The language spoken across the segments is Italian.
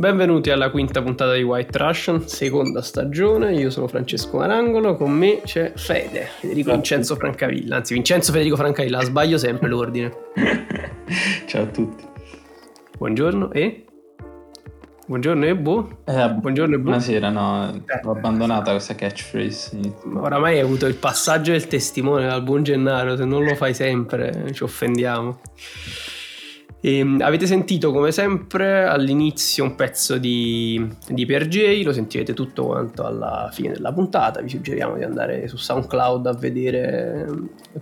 benvenuti alla quinta puntata di White Russian, seconda stagione. Io sono Francesco Marangolo, con me c'è Fede, Federico Vincenzo Francavilla, anzi Vincenzo Federico Francavilla, sbaglio sempre l'ordine. Ciao a tutti. Buongiorno e... Buongiorno e boh. Eh, Buongiorno e boh. Buonasera, no, eh. ho abbandonata questa catchphrase. Oramai hai avuto il passaggio del testimone dal buon Gennaro, se non lo fai sempre ci offendiamo. E, ehm, avete sentito come sempre all'inizio un pezzo di, di Per J, lo sentirete tutto quanto alla fine della puntata. Vi suggeriamo di andare su SoundCloud a vedere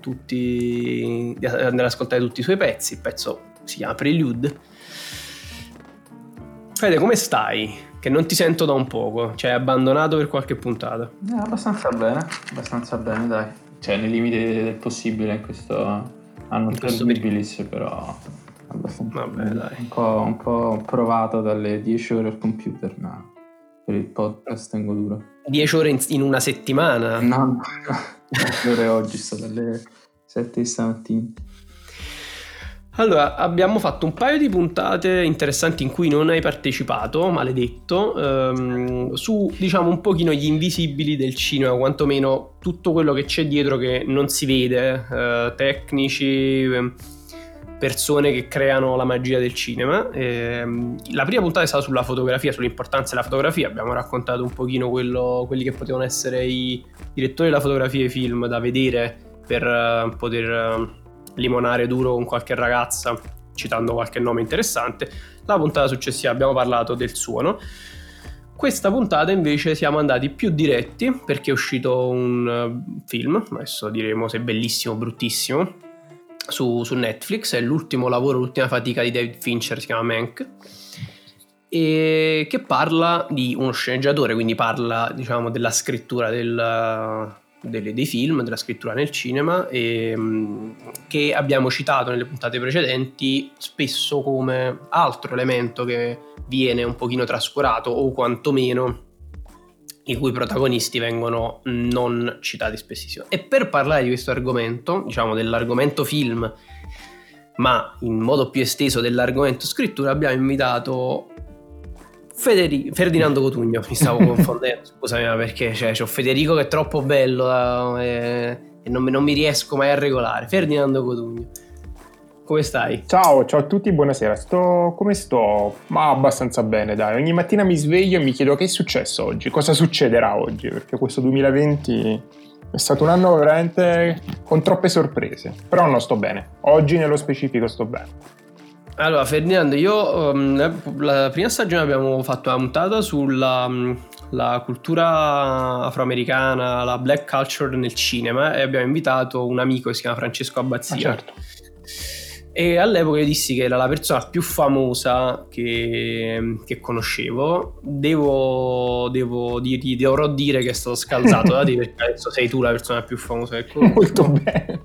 tutti, di andare ad ascoltare tutti i suoi pezzi. Il pezzo si chiama Prelude. Fede, come stai? Che non ti sento da un poco, cioè abbandonato per qualche puntata. Eh, abbastanza bene, abbastanza bene, dai. Cioè, nei limiti del possibile in questo anno terribilis, però abbastanza Vabbè, dai. Un, po', un po' provato dalle 10 ore al computer, ma per il podcast tengo duro. 10 ore in, in una settimana? No, no, 10 ore oggi, sto dalle 7 di stamattina. Allora, abbiamo fatto un paio di puntate interessanti in cui non hai partecipato, maledetto, ehm, su diciamo un pochino gli invisibili del cinema, quantomeno tutto quello che c'è dietro che non si vede, eh, tecnici, persone che creano la magia del cinema. Ehm, la prima puntata è stata sulla fotografia, sull'importanza della fotografia, abbiamo raccontato un pochino quello, quelli che potevano essere i direttori della fotografia e film da vedere per uh, poter uh, limonare duro con qualche ragazza, citando qualche nome interessante. La puntata successiva abbiamo parlato del suono. Questa puntata invece siamo andati più diretti perché è uscito un uh, film, adesso diremo se è bellissimo o bruttissimo, su, su, Netflix, è l'ultimo lavoro, l'ultima fatica di David Fincher, si chiama Mank, e che parla di uno sceneggiatore, quindi parla diciamo della scrittura del, delle, dei film, della scrittura nel cinema, e, che abbiamo citato nelle puntate precedenti spesso come altro elemento che viene un pochino trascurato o quantomeno i cui protagonisti vengono non citati spessissimo. E per parlare di questo argomento, diciamo dell'argomento film, ma in modo più esteso dell'argomento scrittura, abbiamo invitato Federico, Ferdinando Cotugno, mi stavo confondendo, scusami perché cioè, c'ho Federico che è troppo bello eh, e non, non mi riesco mai a regolare. Ferdinando Cotugno. Come stai? Ciao, ciao a tutti, buonasera. Sto come sto? Ma abbastanza bene, dai. Ogni mattina mi sveglio e mi chiedo che è successo oggi, cosa succederà oggi, perché questo 2020 è stato un anno veramente con troppe sorprese. Però non sto bene. Oggi nello specifico sto bene. Allora, Ferdinando, io um, la prima stagione abbiamo fatto una puntata sulla um, cultura afroamericana, la black culture nel cinema e abbiamo invitato un amico che si chiama Francesco Abbazia. Ah, certo e all'epoca io dissi che era la persona più famosa che, che conoscevo. Devo, devo dirgli, dovrò dire che è stato scalzato da te perché adesso sei tu la persona più famosa che conosco. Molto bene.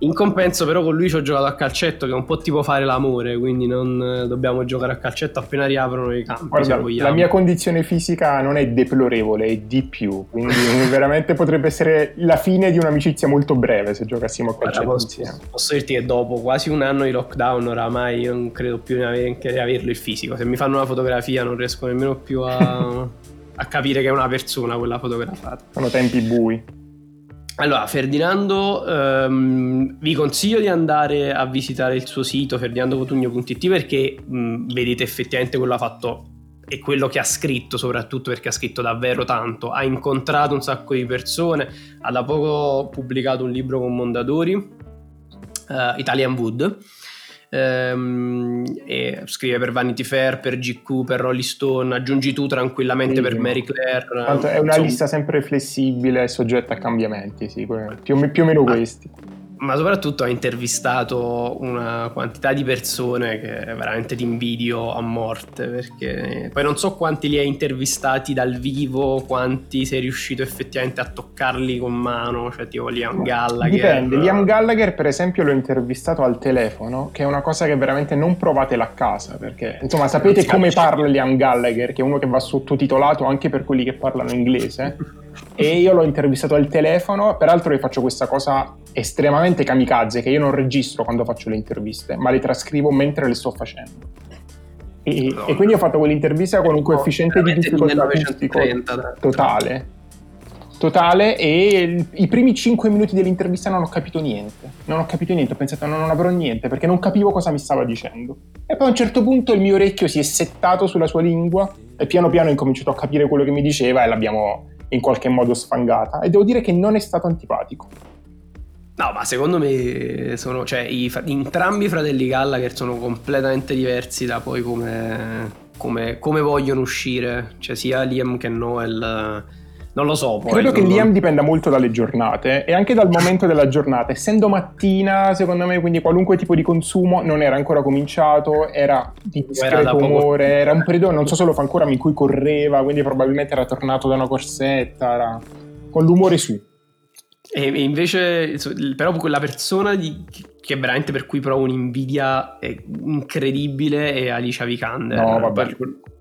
In compenso, però, con lui ci ho giocato a calcetto, che è un po' tipo fare l'amore, quindi non dobbiamo giocare a calcetto appena riaprono i campi. Guarda, la mia condizione fisica non è deplorevole, è di più. Quindi, veramente potrebbe essere la fine di un'amicizia molto breve se giocassimo a calcetto Guarda, posso. Posso dirti che dopo quasi un anno di lockdown, oramai io non credo più neanche di averlo il fisico. Se mi fanno una fotografia, non riesco nemmeno più a, a capire che è una persona quella fotografata. Sono tempi bui. Allora, Ferdinando, um, vi consiglio di andare a visitare il suo sito ferdinandocotugno.it perché um, vedete effettivamente quello ha fatto e quello che ha scritto, soprattutto perché ha scritto davvero tanto. Ha incontrato un sacco di persone, ha da poco pubblicato un libro con Mondadori, uh, Italian Wood ehm, scrive per Vanity Fair, per GQ, per Rolling Stone, aggiungi tu tranquillamente Benissimo. per Mary Claire. Tanto è una insomma. lista sempre flessibile, soggetta a cambiamenti, sì, più, più o meno questi ma soprattutto ha intervistato una quantità di persone che veramente ti invidio a morte perché poi non so quanti li hai intervistati dal vivo quanti sei riuscito effettivamente a toccarli con mano cioè tipo Liam Gallagher. Dipende Liam Gallagher per esempio l'ho intervistato al telefono che è una cosa che veramente non provatela a casa perché insomma sapete come parla Liam Gallagher che è uno che va sottotitolato anche per quelli che parlano inglese e io l'ho intervistato al telefono, peraltro io faccio questa cosa estremamente kamikaze che io non registro quando faccio le interviste, ma le trascrivo mentre le sto facendo. E, e, quindi ho fatto quell'intervista con un coefficiente di difficoltà totale totale e il, i primi 5 minuti dell'intervista non ho capito niente. Non ho capito niente, ho pensato no, non avrò niente perché non capivo cosa mi stava dicendo. E poi a un certo punto il mio orecchio si è settato sulla sua lingua e piano piano ho incominciato a capire quello che mi diceva e l'abbiamo in qualche modo sfangata. E devo dire che non è stato antipatico. No, ma secondo me sono, cioè, i, entrambi i fratelli Gallagher sono completamente diversi da poi come, come, come vogliono uscire. Cioè, sia Liam che Noel non lo so. Poi, Credo che non... Liam dipenda molto dalle giornate e anche dal momento della giornata. Essendo mattina, secondo me, quindi qualunque tipo di consumo non era ancora cominciato, era di discreto umore, era un periodo, non so se lo fa ancora, in cui correva, quindi probabilmente era tornato da una corsetta, era con l'umore su. E invece, però, quella persona di, che veramente per cui provo un'invidia incredibile è Alicia Vikander. No, vabbè. Per,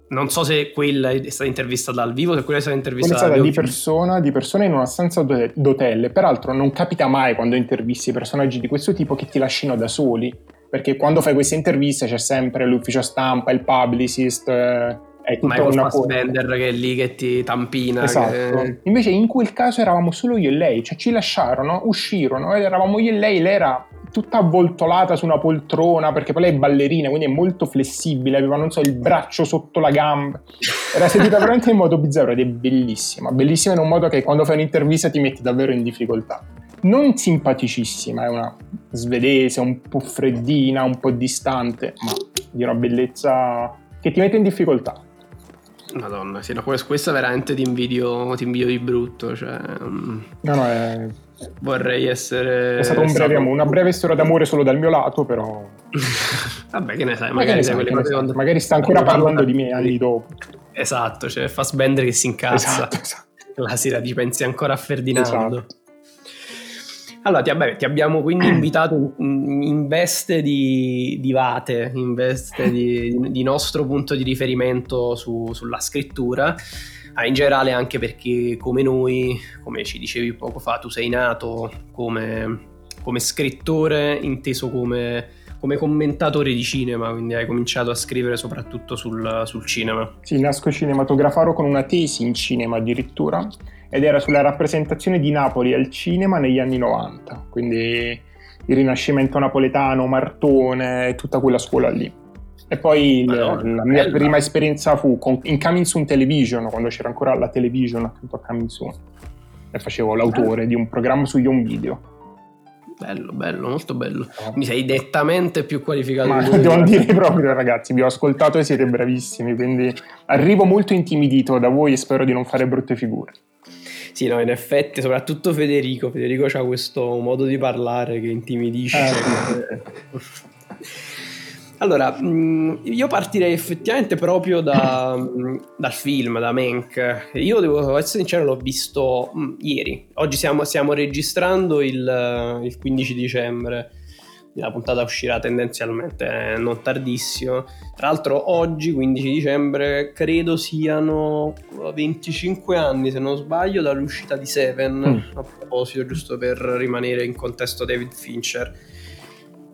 non so se quella è stata intervistata dal vivo, se quella è stata intervistata quella è stata di persona, di persona in una stanza d'hotel. Peraltro non capita mai quando intervisti personaggi di questo tipo che ti lasciano da soli, perché quando fai queste interviste c'è sempre l'ufficio stampa, il publicist... Eh, è tutta Michael una Fassbender che è lì che ti tampina. Esatto. Che... Invece in quel caso eravamo solo io e lei, cioè ci lasciarono, uscirono eravamo io e lei, lei era tutta avvoltolata su una poltrona perché poi lei è ballerina, quindi è molto flessibile, aveva non so il braccio sotto la gamba. Era seduta veramente in modo bizzarro ed è bellissima, bellissima in un modo che quando fai un'intervista ti metti davvero in difficoltà. Non simpaticissima, è una svedese, un po' freddina, un po' distante, ma di una bellezza che ti mette in difficoltà. Madonna, sì, no, questa veramente ti invidio, ti invidio di brutto. Cioè, um... No, no, è vorrei essere. È stato un breve, stato... una breve storia d'amore solo dal mio lato, però. Vabbè, che ne sai, magari, sai, che ne sai. magari sta ancora parlando di me anni dopo. Esatto, cioè fa sbendere che si incazza. Esatto, esatto. La sera ti pensi ancora a Ferdinando. Esatto. Allora, ti, vabbè, ti, abbiamo quindi invitato in, in veste di, di, vate, in veste di, di nostro punto di riferimento su, sulla scrittura. Ah, in generale anche perché come noi, come ci dicevi poco fa, tu sei nato come, come scrittore inteso come, come, commentatore di cinema, quindi hai cominciato a scrivere soprattutto sul, sul cinema. Sì, nasco cinematografaro con una tesi in cinema addirittura ed era sulla rappresentazione di Napoli al cinema negli anni 90, quindi il Rinascimento napoletano, Martone, tutta quella scuola lì. E poi Madonna, la mia bella. prima esperienza fu con, in Coming Soon Television, quando c'era ancora la television accanto a Coming Soon. E facevo l'autore di un programma su home video. Bello, bello, molto bello. Oh. Mi sei dettamente più qualificato. Ma devo dire proprio, ragazzi, vi ho ascoltato e siete bravissimi, quindi arrivo molto intimidito da voi e spero di non fare brutte figure. Sì, no, in effetti, soprattutto Federico. Federico ha questo modo di parlare che intimidisce. Eh. Allora, mm, io partirei effettivamente proprio da, mm, dal film, da Mank. Io devo essere sincero, l'ho visto mm, ieri. Oggi stiamo, stiamo registrando il, il, 15 dicembre. La puntata uscirà tendenzialmente eh, non tardissimo. Tra l'altro, oggi, 15 dicembre, credo siano 25 anni, se non sbaglio, dall'uscita di Seven. Mm. A proposito, giusto per rimanere in contesto David Fincher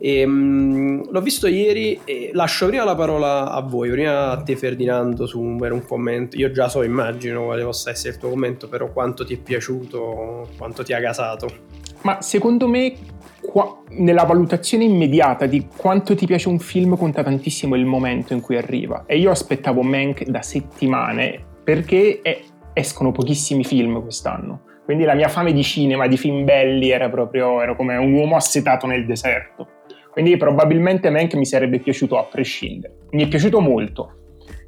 e, um, l'ho visto ieri e lascio prima la parola a voi, prima a te Ferdinando su per un commento. Io già so, immagino quale possa essere il tuo commento, però quanto ti è piaciuto, quanto ti ha gasato. Ma secondo me qua, nella valutazione immediata di quanto ti piace un film conta tantissimo il momento in cui arriva. E io aspettavo Mank da settimane perché è, escono pochissimi film quest'anno. Quindi la mia fame di cinema, di film belli, era proprio ero come un uomo assetato nel deserto. Quindi probabilmente Mank mi sarebbe piaciuto a prescindere. Mi è piaciuto molto.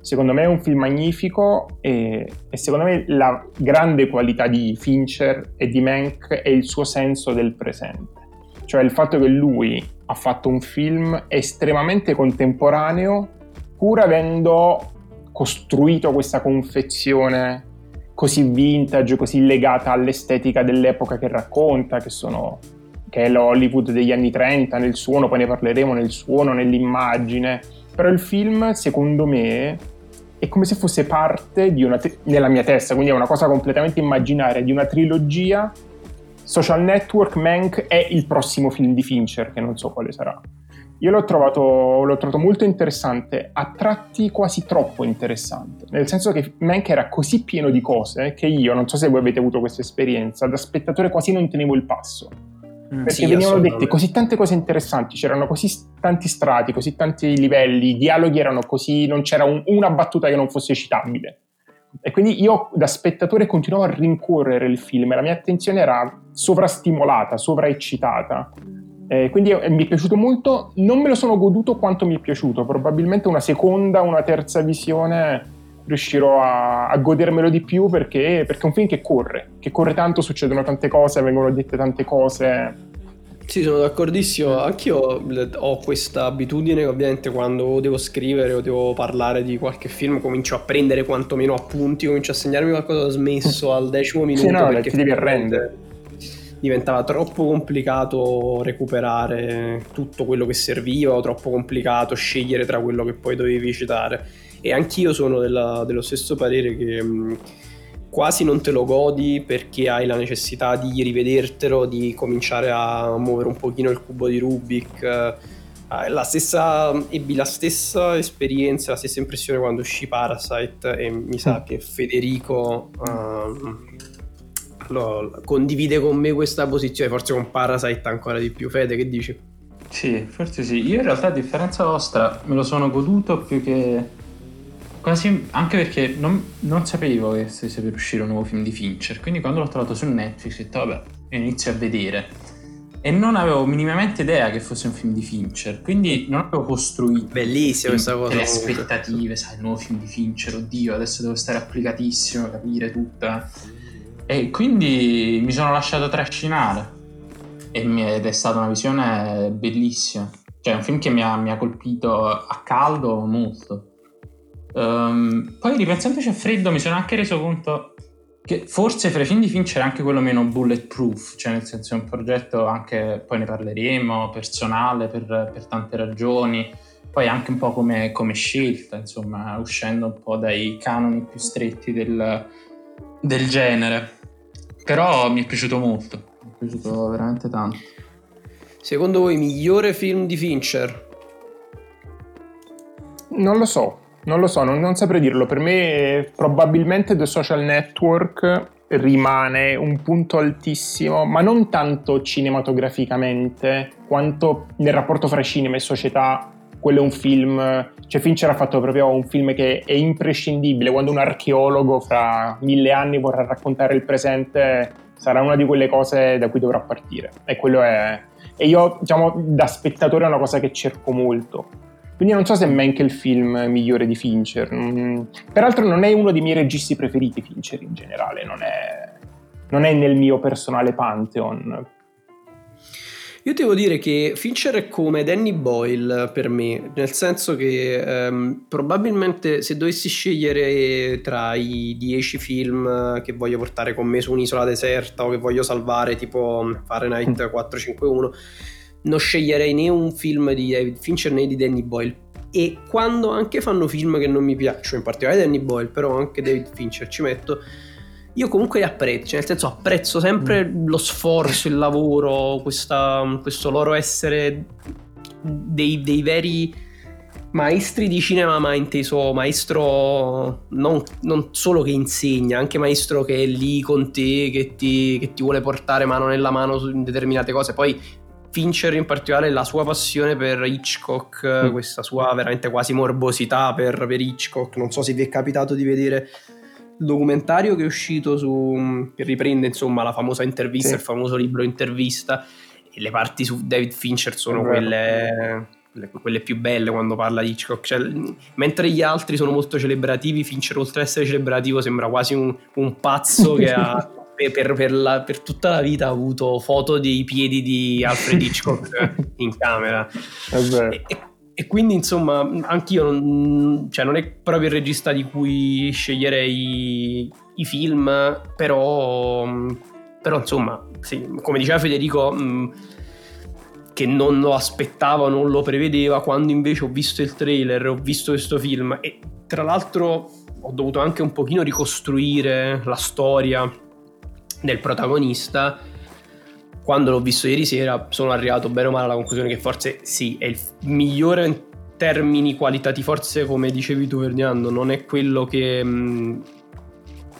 Secondo me è un film magnifico e, e secondo me la grande qualità di Fincher e di Mank è il suo senso del presente. Cioè il fatto che lui ha fatto un film estremamente contemporaneo pur avendo costruito questa confezione così vintage, così legata all'estetica dell'epoca che racconta, che sono che è l'Hollywood degli anni 30, nel suono, poi ne parleremo nel suono, nell'immagine, però il film secondo me è come se fosse parte di una, nella mia testa, quindi è una cosa completamente immaginaria, di una trilogia. Social Network, Mank è il prossimo film di Fincher, che non so quale sarà. io l'ho trovato, l'ho trovato, molto interessante, a tratti quasi troppo interessante, nel senso che Mank era così pieno di cose che io, non so se voi avete avuto questa esperienza, da spettatore quasi non tenevo il passo. Mm, perché sì, venivano dette così tante cose interessanti, c'erano così tanti strati, così tanti livelli, i dialoghi erano così, non c'era un, una battuta che non fosse citabile. E quindi io da spettatore continuavo a rincorrere il film e la mia attenzione era sovrastimolata, sovraeccitata. Eh, quindi eh, mi è piaciuto molto, non me lo sono goduto quanto mi è piaciuto, probabilmente una seconda, una terza visione riuscirò a, a godermelo di più perché, perché, è un film che corre, che corre tanto, succedono tante cose, vengono dette tante cose. Sì, sono d'accordissimo. Anch'io ho questa abitudine che ovviamente quando devo scrivere o devo parlare di qualche film comincio a prendere quantomeno appunti, comincio a segnarmi qualcosa smesso al decimo minuto. Sì, no, perché ti devi arrendere diventava troppo complicato recuperare tutto quello che serviva o troppo complicato scegliere tra quello che poi dovevi citare. E anch'io sono della, dello stesso parere che mh, quasi non te lo godi perché hai la necessità di rivedertelo, di cominciare a muovere un pochino il cubo di Rubik. Eh, la stessa, ebbi la stessa esperienza, la stessa impressione quando uscì Parasite e mi sa mm. che Federico... Uh, lo, condivide con me questa posizione, forse con Parasite ancora di più. Fede, che dici? Sì, forse sì. Io in realtà a differenza vostra me lo sono goduto più che... Quasi, anche perché non, non sapevo che stesse per uscire un nuovo film di Fincher, quindi quando l'ho trovato su Netflix ho detto vabbè, inizio a vedere. E non avevo minimamente idea che fosse un film di Fincher, quindi non avevo costruito Bellissima questa cosa. le aspettative, sai, il nuovo film di Fincher, oddio, adesso devo stare applicatissimo, capire tutto. E quindi mi sono lasciato trascinare ed è stata una visione bellissima. Cioè, è un film che mi ha, mi ha colpito a caldo molto. Um, poi ripensandoci a freddo mi sono anche reso conto che forse fra i film di Fincher è anche quello meno bulletproof, cioè nel senso è un progetto anche, poi ne parleremo, personale per, per tante ragioni, poi anche un po' come, come, scelta, insomma, uscendo un po' dai canoni più stretti del, del genere. Però mi è piaciuto molto, mi è piaciuto veramente tanto. Secondo voi migliore film di Fincher? Non lo so, non lo so, non, non saprei dirlo. Per me probabilmente The Social Network rimane un punto altissimo, ma non tanto cinematograficamente quanto nel rapporto fra cinema e società quello è un film, cioè Fincher ha fatto proprio un film che è imprescindibile, quando un archeologo fra mille anni vorrà raccontare il presente sarà una di quelle cose da cui dovrà partire e quello è... E io, diciamo, da spettatore è una cosa che cerco molto. Quindi non so se è Mank il film migliore di Fincher. Mm. Peraltro non è uno dei miei registi preferiti Fincher in generale, non è, non è nel mio personale pantheon. Io devo dire che Fincher è come Danny Boyle per me, nel senso che ehm, probabilmente se dovessi scegliere tra i dieci film che voglio portare con me su un'isola deserta o che voglio salvare tipo Fahrenheit 451, mm. Non sceglierei né un film di David Fincher né di Danny Boyle. E quando anche fanno film che non mi piacciono, in particolare Danny Boyle, però anche David Fincher ci metto io comunque li apprezzo, cioè nel senso apprezzo sempre mm. lo sforzo, il lavoro, questa, questo loro essere dei, dei, veri maestri di cinema, ma inteso maestro non, non, solo che insegna, anche maestro che è lì con te, che ti, che ti vuole portare mano nella mano su determinate cose. Poi Fincher in particolare la sua passione per Hitchcock, mm. questa sua veramente quasi morbosità per, per Hitchcock, non so se vi è capitato di vedere documentario che è uscito su che riprende insomma la famosa intervista, sì. il famoso libro intervista e le parti su David Fincher sono quelle, quelle, più belle quando parla di Hitchcock cioè, mentre gli altri sono molto celebrativi Fincher oltre ad essere celebrativo sembra quasi un, un pazzo che ha per, per, la, per, tutta la vita ha avuto foto dei piedi di Alfred Hitchcock in camera. E, e, e quindi insomma anch'io non, cioè, non è proprio il regista di cui sceglierei i film, però, però insomma, sì, come diceva Federico, mh, che non lo aspettava, non lo prevedeva, quando invece ho visto il trailer, ho visto questo film e tra l'altro ho dovuto anche un pochino ricostruire la storia del protagonista. Quando l'ho visto ieri sera sono arrivato bene o male alla conclusione che forse sì, è il migliore in termini qualitativi, forse come dicevi tu Verdiando, non è quello che mh,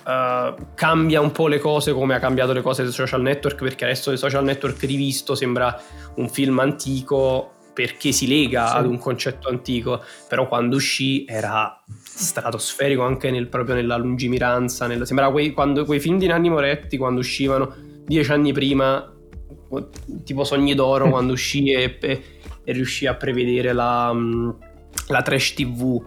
uh, cambia un po' le cose come ha cambiato le cose del social network, perché adesso il social network rivisto sembra un film antico perché si lega sì. ad un concetto antico, però quando uscì era stratosferico anche nel, proprio nella lungimiranza, nel, sembrava quei, quando, quei film di Nanni Moretti quando uscivano dieci anni prima tipo Sogni d'Oro quando uscì e, e, e, riuscì a prevedere la, la trash tv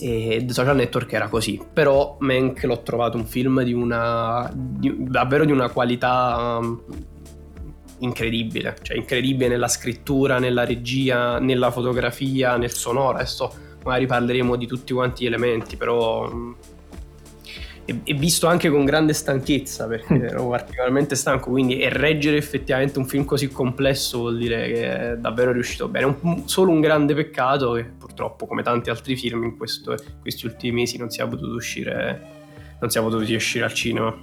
e The Social Network era così però Mank l'ho trovato un film di una di, davvero di una qualità um, incredibile cioè incredibile nella scrittura nella regia nella fotografia nel sonoro. Adesso magari parleremo di tutti quanti gli elementi però um, e, visto anche con grande stanchezza perché mm. ero particolarmente stanco quindi e reggere effettivamente un film così complesso vuol dire che è davvero riuscito bene. Un, solo un grande peccato che purtroppo come tanti altri film in questo, questi ultimi mesi non si è potuto uscire non si è potuto uscire al cinema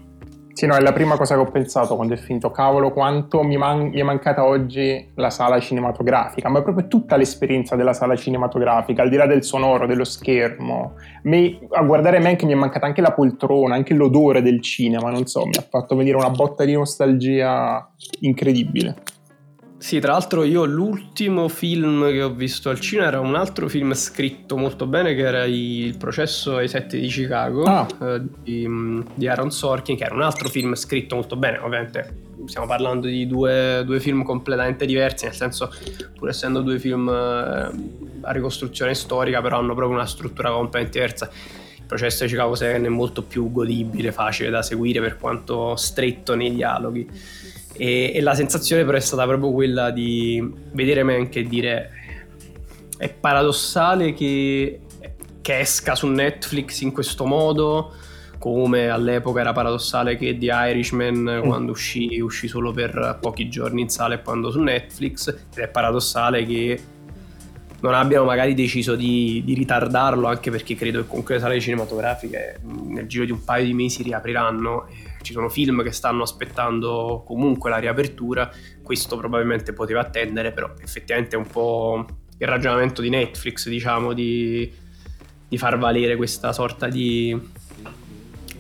sì, no, è la prima cosa che ho pensato quando è finito. Cavolo, quanto mi, man- mi, è mancata oggi la sala cinematografica, ma proprio tutta l'esperienza della sala cinematografica, al di là del sonoro, dello schermo. Mi, a guardare Mank mi è mancata anche la poltrona, anche l'odore del cinema, non so, mi ha fatto venire una botta di nostalgia incredibile. Sì, tra l'altro io l'ultimo film che ho visto al cinema era un altro film scritto molto bene che era Il processo ai sette di Chicago ah. eh, di, di, Aaron Sorkin, che era un altro film scritto molto bene, ovviamente stiamo parlando di due, due film completamente diversi, nel senso pur essendo due film eh, a ricostruzione storica però hanno proprio una struttura completamente diversa. Il processo di Chicago 6 è molto più godibile, facile da seguire per quanto stretto nei dialoghi e, e, la sensazione però è stata proprio quella di vedere Mank e dire è paradossale che, che esca su Netflix in questo modo come all'epoca era paradossale che The Irishman mm. quando uscì uscì solo per pochi giorni in sala e poi andò su Netflix ed è paradossale che non abbiano magari deciso di, di, ritardarlo anche perché credo che comunque le sale cinematografiche nel giro di un paio di mesi riapriranno ci sono film che stanno aspettando comunque la riapertura, questo probabilmente poteva attendere, però effettivamente è un po' il ragionamento di Netflix, diciamo, di, di far valere questa sorta di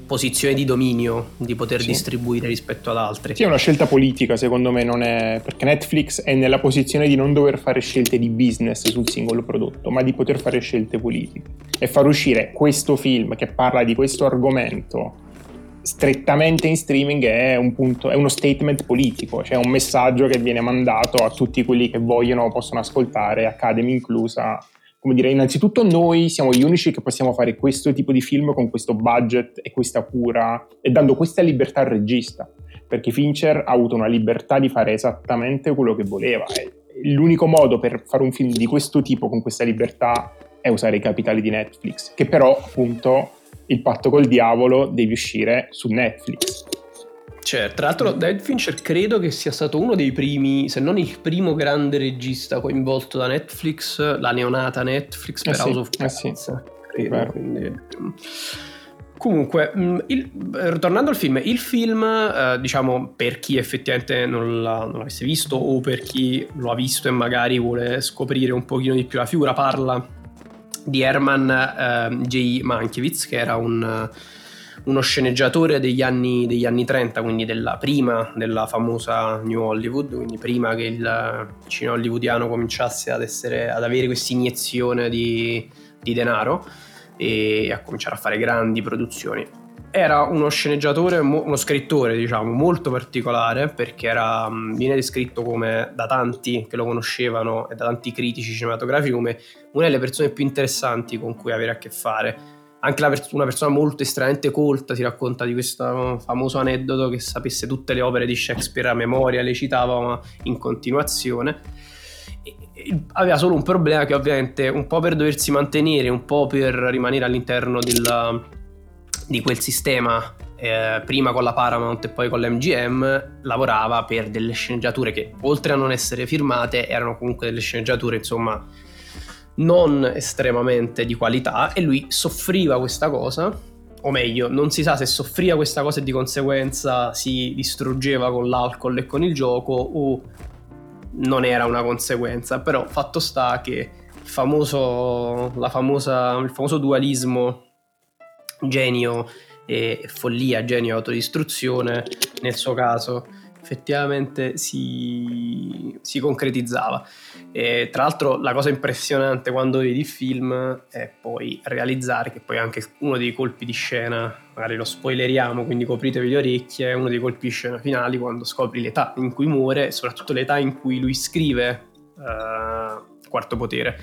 posizione di dominio di poter sì. distribuire rispetto ad altri. Sì, è una scelta politica, secondo me, non è perché Netflix è nella posizione di non dover fare scelte di business sul singolo prodotto, ma di poter fare scelte politiche. E far uscire questo film che parla di questo argomento strettamente in streaming è, un punto, è uno statement politico, cioè un messaggio che viene mandato a tutti quelli che vogliono, possono ascoltare, Academy inclusa. Come dire, innanzitutto noi siamo gli unici che possiamo fare questo tipo di film con questo budget e questa cura e dando questa libertà al regista, perché Fincher ha avuto una libertà di fare esattamente quello che voleva. L'unico modo per fare un film di questo tipo con questa libertà è usare i capitali di Netflix, che però appunto il patto col diavolo devi uscire su Netflix. Cioè, tra l'altro David Fincher credo che sia stato uno dei primi, se non il primo grande regista coinvolto da Netflix, la neonata Netflix per eh House of Cards. Eh sì, credo, quindi... Comunque, mm, il, tornando al film, il film, eh, diciamo, per chi effettivamente non, l'ha, non, l'avesse visto o per chi lo ha visto e magari vuole scoprire un pochino di più la figura, parla di Herman eh, J. Mankiewicz, che era un, uno sceneggiatore degli anni, degli anni, 30, quindi della prima della famosa New Hollywood, quindi prima che il cinema hollywoodiano cominciasse ad, essere, ad avere questa iniezione di, di denaro e a cominciare a fare grandi produzioni era uno sceneggiatore, uno scrittore, diciamo, molto particolare perché era, viene descritto come da tanti che lo conoscevano e da tanti critici cinematografici come una delle persone più interessanti con cui avere a che fare. Anche per- una persona molto estremamente colta si racconta di questo famoso aneddoto che sapesse tutte le opere di Shakespeare a memoria, le citava in continuazione. aveva solo un problema che ovviamente un po' per doversi mantenere, un po' per rimanere all'interno della, di quel sistema eh, prima con la Paramount e poi con l'MGM lavorava per delle sceneggiature che oltre a non essere firmate erano comunque delle sceneggiature insomma non estremamente di qualità e lui soffriva questa cosa o meglio, non si sa se soffriva questa cosa e di conseguenza si distruggeva con l'alcol e con il gioco o non era una conseguenza, però fatto sta che famoso, famosa, il famoso dualismo genio e follia, genio e autodistruzione nel suo caso effettivamente si, si concretizzava. E, tra l'altro la cosa impressionante quando vedi il film è poi realizzare che poi anche uno dei colpi di scena, magari lo spoileriamo, quindi copritevi le orecchie, uno dei colpi di scena finali quando scopri l'età in cui muore e soprattutto l'età in cui lui scrive uh, Quarto Potere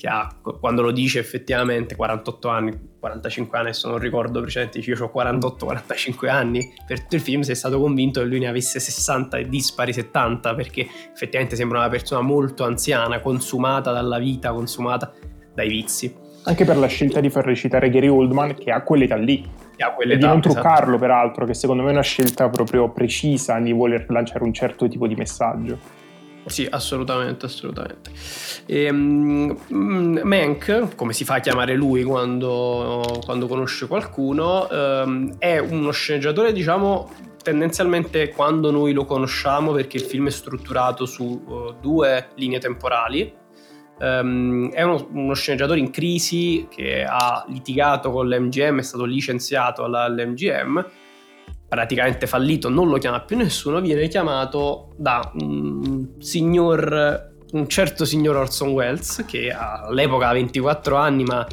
che ha, quando lo dice effettivamente 48 anni, 45 anni, adesso non ricordo precedenti, io ho 48-45 anni, per tutto il film sei stato convinto che lui ne avesse 60 e dispari 70 perché effettivamente sembra una persona molto anziana, consumata dalla vita, consumata dai vizi. Anche per la scelta di far recitare Gary Oldman che ha quell'età lì. Che ha quell'età, e di non esatto. truccarlo esatto. peraltro, che secondo me è una scelta proprio precisa di voler lanciare un certo tipo di messaggio. Sì, assolutamente, assolutamente. E, um, Mank, come si fa a chiamare lui quando, quando conosce qualcuno, um, è uno sceneggiatore, diciamo, tendenzialmente quando noi lo conosciamo, perché il film è strutturato su uh, due linee temporali. Um, è uno, uno, sceneggiatore in crisi che ha litigato con l'MGM, è stato licenziato all'MGM praticamente fallito, non lo chiama più nessuno, viene chiamato da un signor, un certo signor Orson Welles, che all'epoca ha 24 anni, ma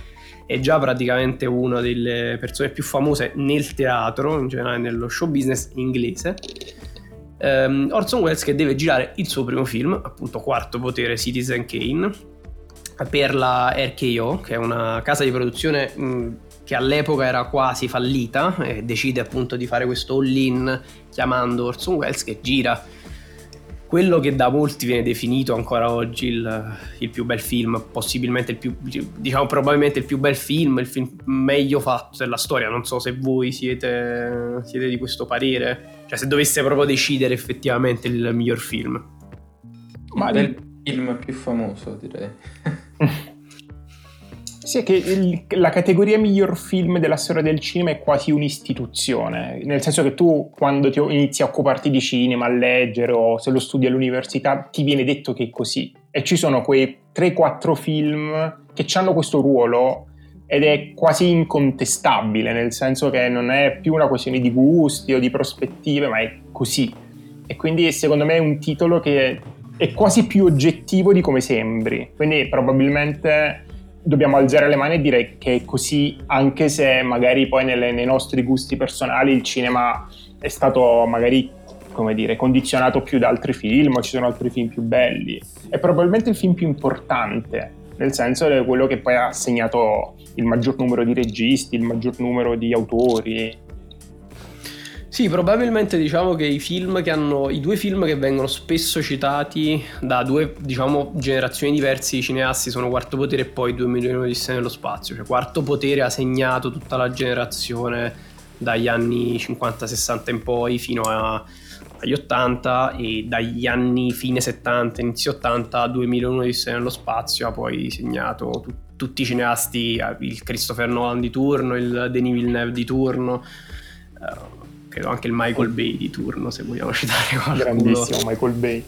è già praticamente una delle persone più famose nel teatro, in generale nello show business inglese. Um, Orson Welles che deve girare il suo primo film, appunto Quarto Potere Citizen Kane, per la RKO, che è una casa di produzione mh, che all'epoca era quasi fallita e decide appunto di fare questo all-in chiamando Orson Welles che gira quello che da molti viene definito ancora oggi il, il, più bel film, possibilmente il più, diciamo probabilmente il più bel film, il film meglio fatto della storia. Non so se voi siete, siete di questo parere, cioè se dovesse proprio decidere effettivamente il miglior film. Ma del film più famoso direi. Sì, che il, la categoria miglior film della storia del cinema è quasi un'istituzione, nel senso che tu quando ti inizi a occuparti di cinema, a leggere o se lo studi all'università, ti viene detto che è così. E ci sono quei 3-4 film che hanno questo ruolo ed è quasi incontestabile, nel senso che non è più una questione di gusti o di prospettive, ma è così. E quindi secondo me è un titolo che è quasi più oggettivo di come sembri. Quindi probabilmente dobbiamo alzare le mani e dire che è così, anche se magari poi nelle, nei nostri gusti personali il cinema è stato magari come dire, condizionato più da altri film, ci sono altri film più belli. È probabilmente il film più importante, nel senso è quello che poi ha segnato il maggior numero di registi, il maggior numero di autori, sì, probabilmente diciamo che i film che hanno i due film che vengono spesso citati da due, diciamo, generazioni diverse di cineasti sono Quarto Potere e poi 2 milioni di sé nello spazio. Cioè Quarto Potere ha segnato tutta la generazione dagli anni 50-60 in poi fino a, agli 80 e dagli anni fine 70, inizio 80 a 2 milioni di sé nello spazio ha poi segnato tu, tutti i cineasti, il Christopher Nolan di turno, il Denis Villeneuve di turno. Uh, credo anche il Michael Bay di turno, se vogliamo citare qualcuno. Grandissimo Michael Bay.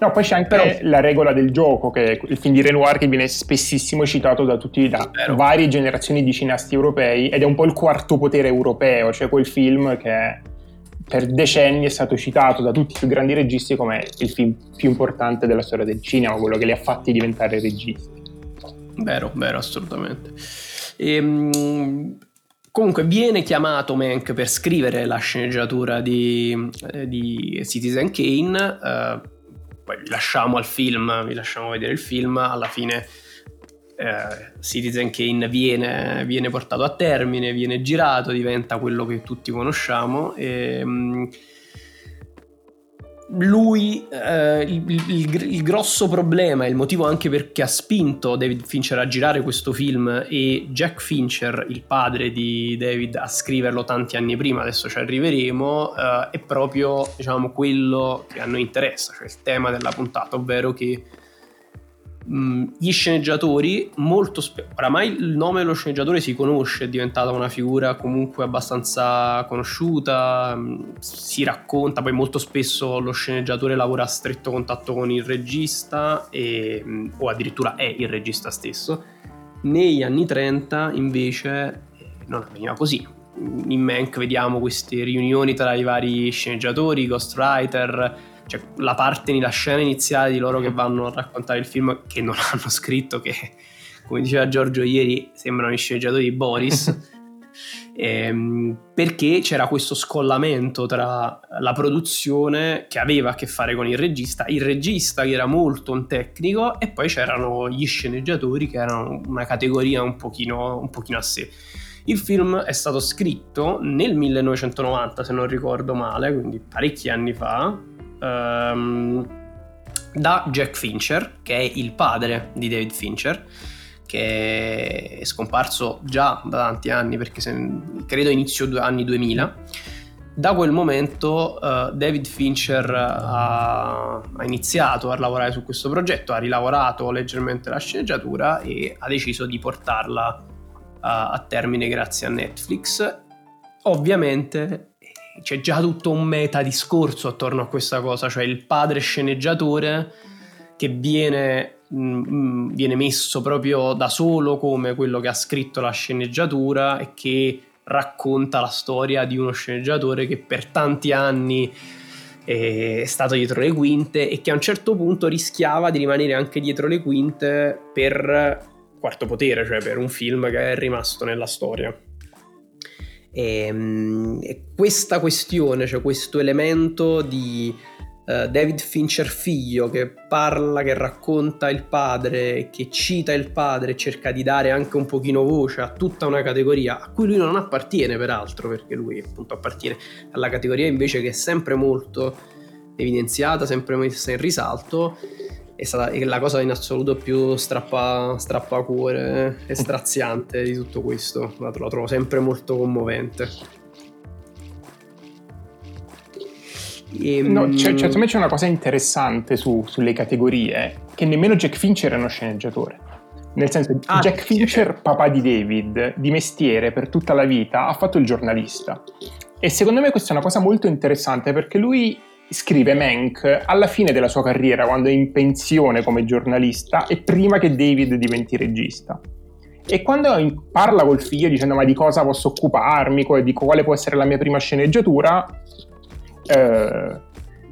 No, poi c'è anche Però... la regola del gioco, che è il film di Renoir che viene spessissimo citato da tutti, da varie generazioni di cineasti europei, ed è un po' il quarto potere europeo, cioè quel film che per decenni è stato citato da tutti i più grandi registi come il film più importante della storia del cinema, quello che li ha fatti diventare registi. Vero, vero, assolutamente. E, ehm, Comunque viene chiamato Mank per scrivere la sceneggiatura di, eh, di Citizen Kane, eh, poi lasciamo al film, vi lasciamo vedere il film, alla fine eh, Citizen Kane viene, viene, portato a termine, viene girato, diventa quello che tutti conosciamo e, mh, lui, eh, il, il, il, grosso problema, il motivo anche perché ha spinto David Fincher a girare questo film e Jack Fincher, il padre di David, a scriverlo tanti anni prima, adesso ci arriveremo, eh, è proprio diciamo, quello che a noi interessa, cioè il tema della puntata, ovvero che mh, gli sceneggiatori molto spesso, oramai il nome dello sceneggiatore si conosce, è diventata una figura comunque abbastanza conosciuta, mh, si racconta, poi molto spesso lo sceneggiatore lavora a stretto contatto con il regista e, mh, o addirittura è il regista stesso. Negli anni 30 invece non avveniva così. In Mank vediamo queste riunioni tra i vari sceneggiatori, ghostwriter, cioè la parte la scena iniziale di loro che vanno a raccontare il film che non hanno scritto che come diceva Giorgio ieri sembrano i sceneggiatori di Boris. Ehm, perché c'era questo scollamento tra la produzione che aveva a che fare con il regista il regista che era molto un tecnico e poi c'erano gli sceneggiatori che erano una categoria un pochino, un pochino a sé. Il film è stato scritto nel 1990 se non ricordo male quindi parecchi anni fa um, da Jack Fincher, che è il padre di David Fincher, che è scomparso già da tanti anni, perché se, credo inizio anni 2000. Da quel momento uh, David Fincher ha, ha, iniziato a lavorare su questo progetto, ha rilavorato leggermente la sceneggiatura e ha deciso di portarla uh, a termine grazie a Netflix. Ovviamente c'è già tutto un meta discorso attorno a questa cosa, cioè il padre sceneggiatore che viene, mh, mm, mm, viene messo proprio da solo come quello che ha scritto la sceneggiatura e che racconta la storia di uno sceneggiatore che per tanti anni è stato dietro le quinte e che a un certo punto rischiava di rimanere anche dietro le quinte per quarto potere, cioè per un film che è rimasto nella storia. E, ehm, e questa questione, cioè questo elemento di uh, David Fincher figlio che parla, che racconta il padre, che cita il padre, cerca di dare anche un pochino voce a tutta una categoria a cui lui non appartiene peraltro, perché lui appunto appartiene alla categoria invece che è sempre molto evidenziata, sempre messa in risalto è stata la cosa in assoluto più strappa, strappacuore e straziante di tutto questo. La, la trovo sempre molto commovente. E, ehm, no, c'è, cioè, me c'è una cosa interessante su, sulle categorie, che nemmeno Jack Fincher è uno sceneggiatore. Nel senso, ah, Jack Fincher, papà di David, di mestiere per tutta la vita, ha fatto il giornalista. E secondo me questa è una cosa molto interessante perché lui scrive Mank alla fine della sua carriera, quando è in pensione come giornalista e prima che David diventi regista. E quando parla col figlio dicendo ma di cosa posso occuparmi, di quale può essere la mia prima sceneggiatura, eh,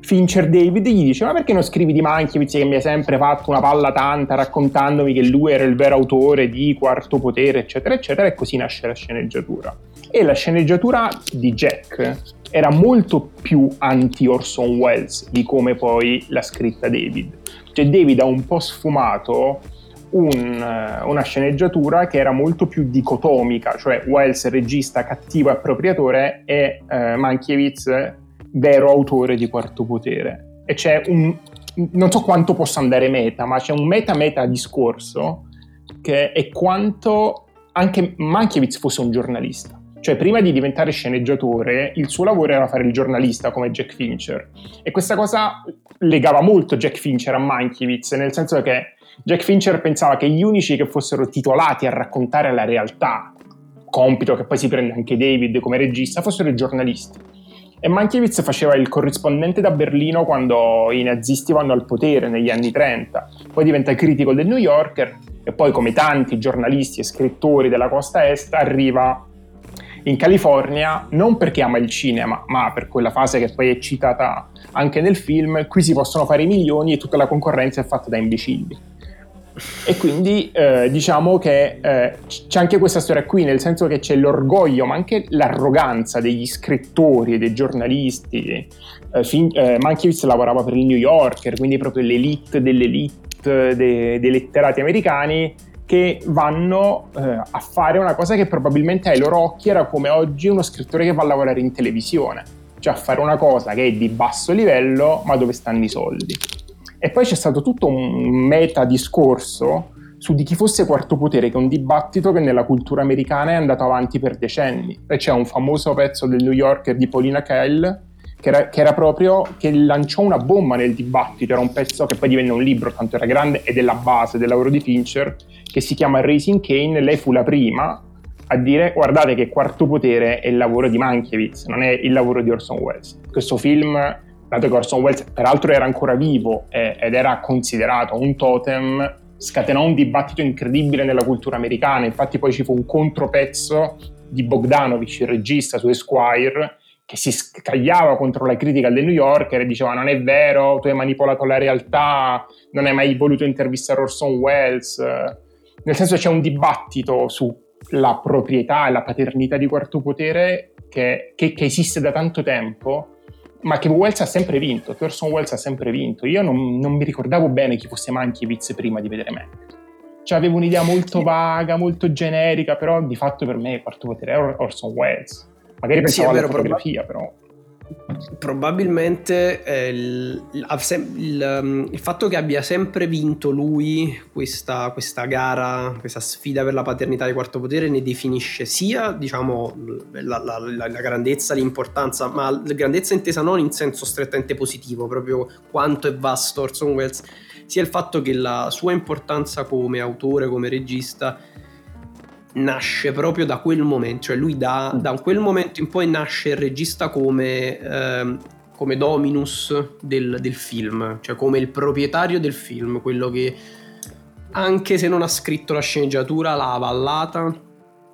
Fincher David gli dice ma perché non scrivi di Mankiewicz che mi ha sempre fatto una palla tanta raccontandomi che lui era il vero autore di Quarto Potere eccetera eccetera e così nasce la sceneggiatura. E la sceneggiatura di Jack era molto più anti Orson Welles di come poi l'ha scritta David. Cioè David ha un po' sfumato un, eh, una sceneggiatura che era molto più dicotomica, cioè Welles regista cattivo appropriatore e eh, Mankiewicz vero autore di Quarto Potere. E c'è un, non so quanto possa andare meta, ma c'è un meta-meta discorso che è quanto anche Mankiewicz fosse un giornalista. Cioè, prima di diventare sceneggiatore, il suo lavoro era fare il giornalista come Jack Fincher. E questa cosa legava molto Jack Fincher a Mankiewicz, nel senso che Jack Fincher pensava che gli unici che fossero titolati a raccontare la realtà, compito che poi si prende anche David come regista, fossero i giornalisti. E Mankiewicz faceva il corrispondente da Berlino quando i nazisti vanno al potere negli anni 30, poi diventa critico del New Yorker e poi come tanti giornalisti e scrittori della costa est arriva in California non perché ama il cinema, ma per quella fase che poi è citata anche nel film, qui si possono fare i milioni e tutta la concorrenza è fatta da imbecilli. E quindi eh, diciamo che eh, c'è anche questa storia qui, nel senso che c'è l'orgoglio, ma anche l'arroganza degli scrittori e dei giornalisti. Eh, fin- eh, Mankiewicz lavorava per il New Yorker, quindi proprio l'elite dell'elite dei, dei letterati americani che vanno eh, a fare una cosa che probabilmente ai loro occhi era come oggi uno scrittore che va a lavorare in televisione, cioè a fare una cosa che è di basso livello ma dove stanno i soldi. E poi c'è stato tutto un meta discorso su di chi fosse quarto potere, che è un dibattito che nella cultura americana è andato avanti per decenni. E c'è un famoso pezzo del New Yorker di Paulina Kael che era, che era, proprio che lanciò una bomba nel dibattito, era un pezzo che poi divenne un libro, tanto era grande, ed è la base del lavoro di Fincher, che si chiama Raising Kane, lei fu la prima a dire guardate che Quarto Potere è il lavoro di Mankiewicz, non è il lavoro di Orson Welles. Questo film, dato che Orson Welles peraltro era ancora vivo eh, ed era considerato un totem, scatenò un dibattito incredibile nella cultura americana, infatti poi ci fu un contropezzo di Bogdanovich, il regista su Esquire, che si scagliava contro la critica del New Yorker e diceva non è vero, tu hai manipolato la realtà, non hai mai voluto intervistare Orson Welles. Nel senso c'è un dibattito sulla proprietà e la paternità di quarto potere che, che, che esiste da tanto tempo ma che Wells ha sempre vinto, che Orson Welles ha sempre vinto. Io non, non mi ricordavo bene chi fosse Mankiewicz prima di vedere Mank. Cioè avevo un'idea molto vaga, molto generica, però di fatto per me il quarto potere è Orson Welles. Magari pensavo sì, alla fotografia, però. Probabilmente eh, il, il, um, il, fatto che abbia sempre vinto lui questa, questa, gara, questa sfida per la paternità di quarto potere ne definisce sia diciamo, la, la, la, la, grandezza, l'importanza, ma la grandezza intesa non in senso strettamente positivo, proprio quanto è vasto Orson Welles, sia il fatto che la sua importanza come autore, come regista nasce proprio da quel momento, cioè lui da, mm. da quel momento in poi nasce il regista come, eh, come dominus del, del, film, cioè come il proprietario del film, quello che anche se non ha scritto la sceneggiatura l'ha avallata,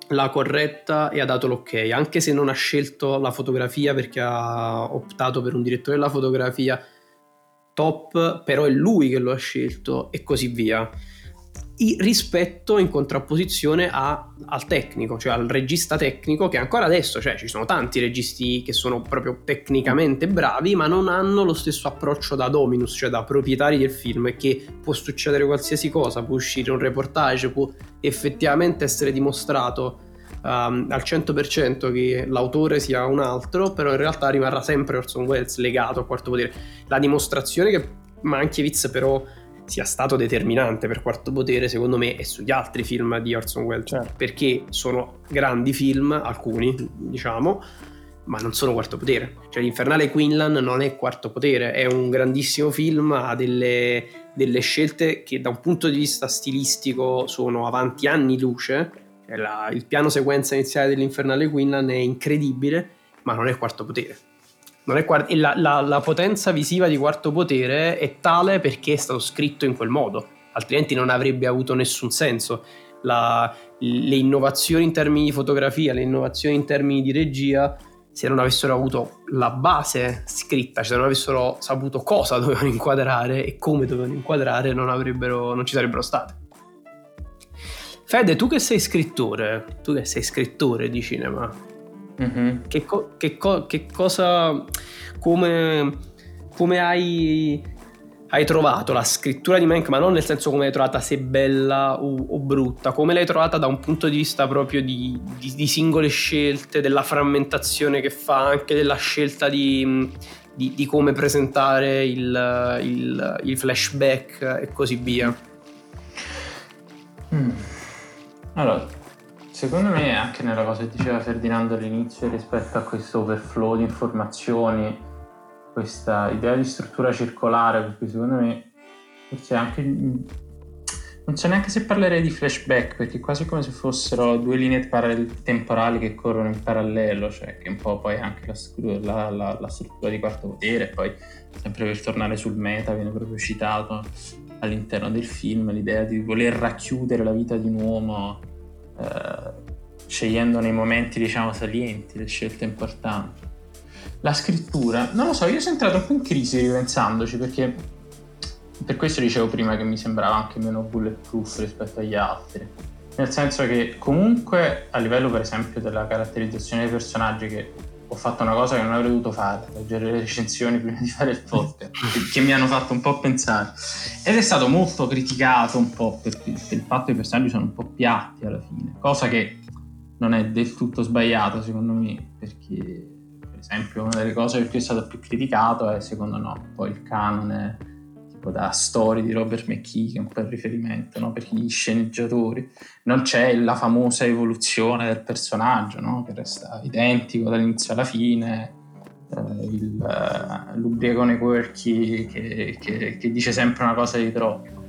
l'ha corretta e ha dato l'ok, anche se non ha scelto la fotografia perché ha optato per un direttore della fotografia top, però è lui che lo ha scelto e così via rispetto in contrapposizione a, al tecnico, cioè al regista tecnico che ancora adesso, cioè ci sono tanti registi che sono proprio tecnicamente bravi ma non hanno lo stesso approccio da dominus, cioè da proprietari del film e che può succedere qualsiasi cosa, può uscire un reportage, può effettivamente essere dimostrato um, al 100% che l'autore sia un altro, però in realtà rimarrà sempre Orson Welles legato a quarto potere. La dimostrazione che Mankiewicz però sia stato determinante per Quarto Potere, secondo me, e sugli altri film di Orson Welles, certo. perché sono grandi film, alcuni, diciamo, ma non sono Quarto Potere. Cioè l'Infernale Quinlan non è Quarto Potere, è un grandissimo film, ha delle, delle scelte che da un punto di vista stilistico sono avanti anni luce. Cioè, la, il piano sequenza iniziale dell'Infernale Quinlan è incredibile, ma non è Quarto Potere. Quart- la, la, la, potenza visiva di Quarto Potere è tale perché è stato scritto in quel modo, altrimenti non avrebbe avuto nessun senso. La, le innovazioni in termini di fotografia, le innovazioni in termini di regia, se non avessero avuto la base scritta, cioè non avessero saputo cosa dovevano inquadrare e come dovevano inquadrare, non, non ci sarebbero state. Fede, tu che sei scrittore, tu che sei scrittore di cinema, Mm-hmm. Che, co- che, co- che, cosa, come, come hai, hai, trovato la scrittura di Mank, ma non nel senso come l'hai trovata se bella o, o brutta, come l'hai trovata da un punto di vista proprio di, di, di singole scelte, della frammentazione che fa, anche della scelta di, di come presentare il, il, il, flashback e così via. Mm. Allora, Secondo me anche nella cosa che diceva Ferdinando all'inizio rispetto a questo overflow di informazioni, questa idea di struttura circolare, per cui secondo me forse anche... Non so neanche se parlerei di flashback, perché quasi come se fossero due linee temporali che corrono in parallelo, cioè che un po' poi anche la, la, la, la struttura di quarto potere, poi sempre per tornare sul meta viene proprio citato all'interno del film l'idea di voler racchiudere la vita di un uomo eh, scegliendo nei momenti diciamo salienti le scelte importanti. La scrittura, non lo so, io sono entrato un po' in crisi ripensandoci perché per questo dicevo prima che mi sembrava anche meno bulletproof rispetto agli altri. Nel senso che comunque a livello per esempio della caratterizzazione dei personaggi che ho fatto una cosa che non avrei dovuto fare, leggere le recensioni prima di fare il podcast, che mi hanno fatto un po' pensare. Ed è stato molto criticato un po' perché, perché il fatto che i personaggi sono un po' piatti alla fine, cosa che non è del tutto sbagliata secondo me, perché per esempio una delle cose cui è stato più criticato è secondo no, poi il canone tipo da storie di Robert McKee che è un po' il riferimento no? per gli sceneggiatori non c'è la famosa evoluzione del personaggio no? che resta identico dall'inizio alla fine eh, il, uh, l'ubriacone quirky che, che, che, dice sempre una cosa di troppo.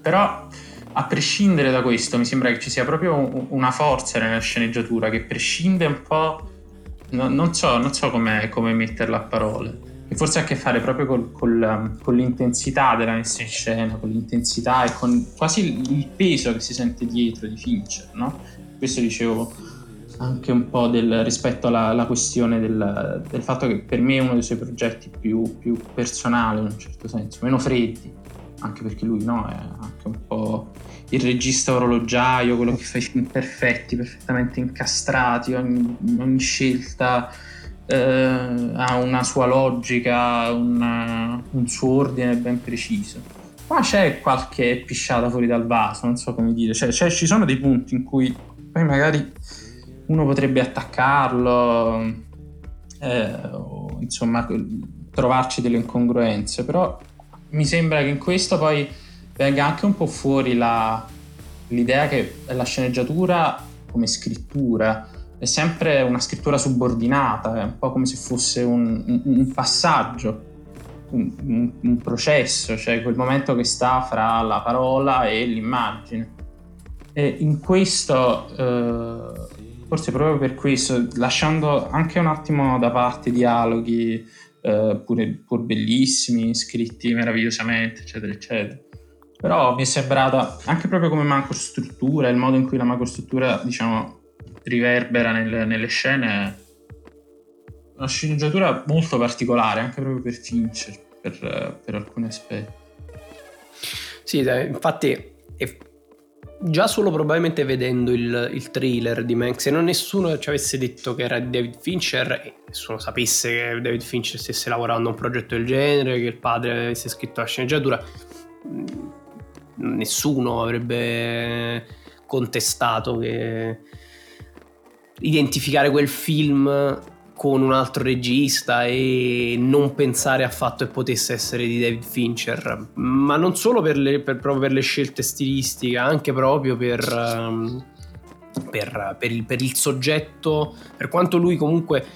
Però a prescindere da questo mi sembra che ci sia proprio una forza nella sceneggiatura che prescinde un po', no, non, so, non so come metterla a parole, che forse ha a che fare proprio col, col, con l'intensità della messa in scena, con l'intensità e con quasi il peso che si sente dietro di Fincher, no? Questo dicevo anche un po' del, rispetto alla, alla questione del, del, fatto che per me è uno dei suoi progetti più, più personali in un certo senso, meno freddi, anche perché lui no, è anche un po' il regista orologiaio, quello che fa i film perfetti, perfettamente incastrati, ogni, ogni scelta eh, ha una sua logica, una, un suo ordine ben preciso. Ma c'è qualche pisciata fuori dal vaso, non so come dire, cioè, cioè, ci sono dei punti in cui poi magari uno potrebbe attaccarlo, eh, o insomma trovarci delle incongruenze, però mi sembra che in questo poi venga anche un po' fuori la, l'idea che la sceneggiatura come scrittura è sempre una scrittura subordinata, è un po' come se fosse un, un, un passaggio, un, un, processo, cioè quel momento che sta fra la parola e l'immagine. E in questo, eh, forse proprio per questo, lasciando anche un attimo da parte i dialoghi, eh, pure, pur bellissimi, scritti meravigliosamente, eccetera, eccetera. Però mi è sembrata anche proprio come macrostruttura, il modo in cui la macrostruttura, diciamo, riverbera nel, nelle scene, una sceneggiatura molto particolare, anche proprio per Fincher, per, per alcuni aspetti. Sì, infatti è già solo probabilmente vedendo il, il trailer di Mank, se non nessuno ci avesse detto che era David Fincher e nessuno sapesse che David Fincher stesse lavorando a un progetto del genere, che il padre avesse scritto la sceneggiatura, mm, nessuno avrebbe contestato che identificare quel film con un altro regista e non pensare affatto che potesse essere di David Fincher, ma non solo per le, per, per le scelte stilistiche, anche proprio per, um, per, per, il, per il soggetto, per quanto lui comunque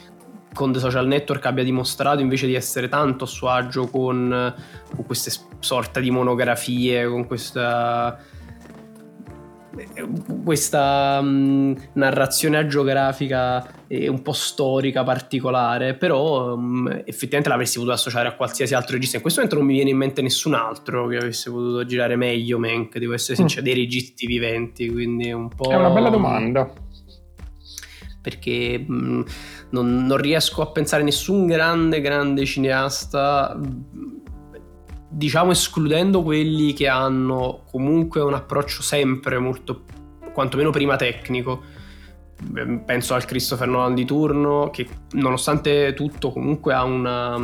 con The Social Network abbia dimostrato invece di essere tanto a suo agio con, con queste sorta di monografie, con questa questa mh, narrazione agiografica e un po' storica particolare, però mh, effettivamente l'avresti potuto associare a qualsiasi altro regista. In questo momento non mi viene in mente nessun altro che avesse potuto girare meglio Mank, devo essere sincero, mm. dei registi viventi, quindi un po'... È una bella domanda. Perché mh, non, non riesco a pensare a nessun grande, grande cineasta diciamo escludendo quelli che hanno comunque un approccio sempre molto, quantomeno prima tecnico. Ehm, penso al Christopher Nolan di turno, che nonostante tutto comunque ha una,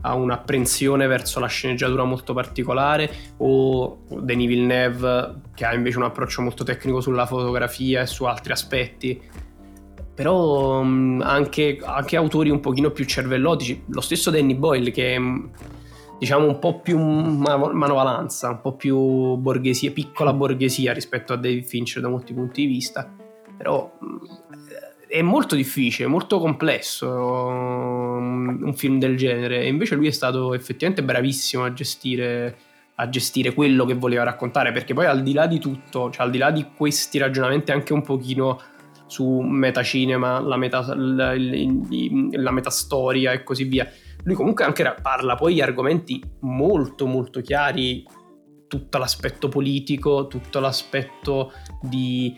ha un'apprensione verso la sceneggiatura molto particolare, o Denis Villeneuve, che ha invece un approccio molto tecnico sulla fotografia e su altri aspetti. Però anche, anche autori un pochino più cervellotici, lo stesso Danny Boyle che diciamo un po' più manovalanza, un po' più borghesia, piccola borghesia rispetto a David Fincher da molti punti di vista, però è molto difficile, molto complesso un film del genere. E invece lui è stato effettivamente bravissimo a gestire, a gestire quello che voleva raccontare perché poi al di là di tutto, cioè al di là di questi ragionamenti anche un pochino su metacinema, la, meta, la, la, la metastoria e così via, lui comunque anche parla poi di argomenti molto molto chiari, tutto l'aspetto politico, tutto l'aspetto di...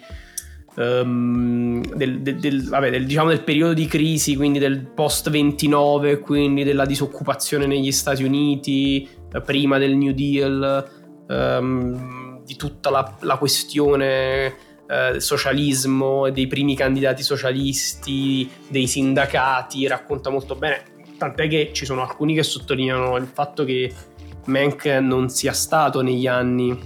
Um, del, del, del, vabbè, del, diciamo del periodo di crisi, quindi del post 29, quindi della disoccupazione negli Stati Uniti, eh, prima del New Deal, um, di tutta la, la questione eh, socialismo, dei primi candidati socialisti, dei sindacati, racconta molto bene Tant'è che ci sono alcuni che sottolineano il fatto che Mank non sia stato negli anni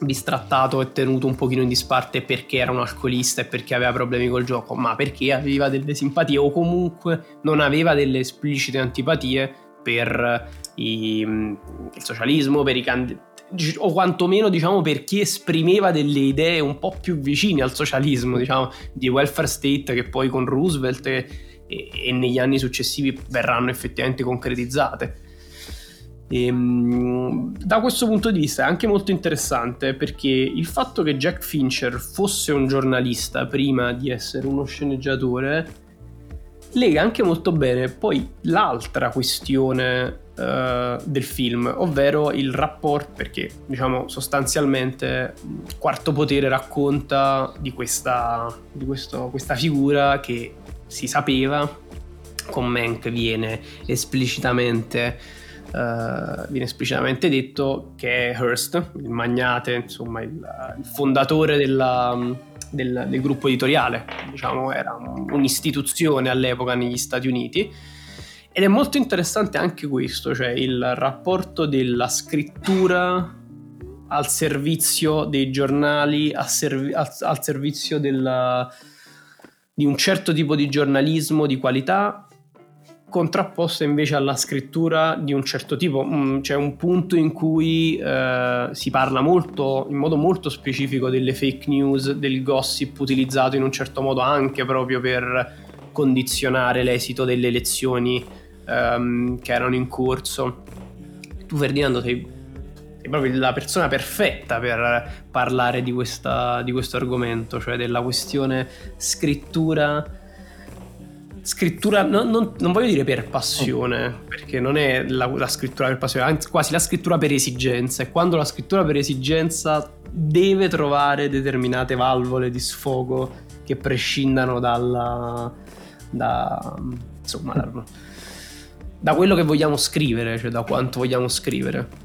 bistrattato e tenuto un pochino in disparte perché era un alcolista e perché aveva problemi col gioco, ma perché aveva delle simpatie o comunque non aveva delle esplicite antipatie per i, il socialismo, per i candidati o quantomeno diciamo per chi esprimeva delle idee un po' più vicine al socialismo, diciamo, di welfare state che poi con Roosevelt e, e negli anni successivi verranno effettivamente concretizzate. E, ehm, da questo punto di vista è anche molto interessante perché il fatto che Jack Fincher fosse un giornalista prima di essere uno sceneggiatore lega anche molto bene poi l'altra questione uh, del film, ovvero il rapporto, perché diciamo sostanzialmente Quarto Potere racconta di questa, di questo, questa figura che si sapeva, con Mank viene esplicitamente Uh, viene esplicitamente detto che è Hearst, il magnate, insomma il, il fondatore della, del, del, gruppo editoriale, diciamo era un'istituzione all'epoca negli Stati Uniti. Ed è molto interessante anche questo, cioè il rapporto della scrittura al servizio dei giornali, al, servi- al, al servizio della, di un certo tipo di giornalismo di qualità contrapposta invece alla scrittura di un certo tipo. Mm, c'è un punto in cui eh, si parla molto, in modo molto specifico delle fake news, del gossip utilizzato in un certo modo anche proprio per condizionare l'esito delle elezioni ehm, che erano in corso. Tu Ferdinando sei, sei, proprio la persona perfetta per parlare di, questa, di questo argomento, cioè della questione scrittura scrittura, no, non, non, voglio dire per passione, perché non è la, la, scrittura per passione, anzi quasi la scrittura per esigenza. E quando la scrittura per esigenza deve trovare determinate valvole di sfogo che prescindano dalla, da, insomma, da quello che vogliamo scrivere, cioè da quanto vogliamo scrivere.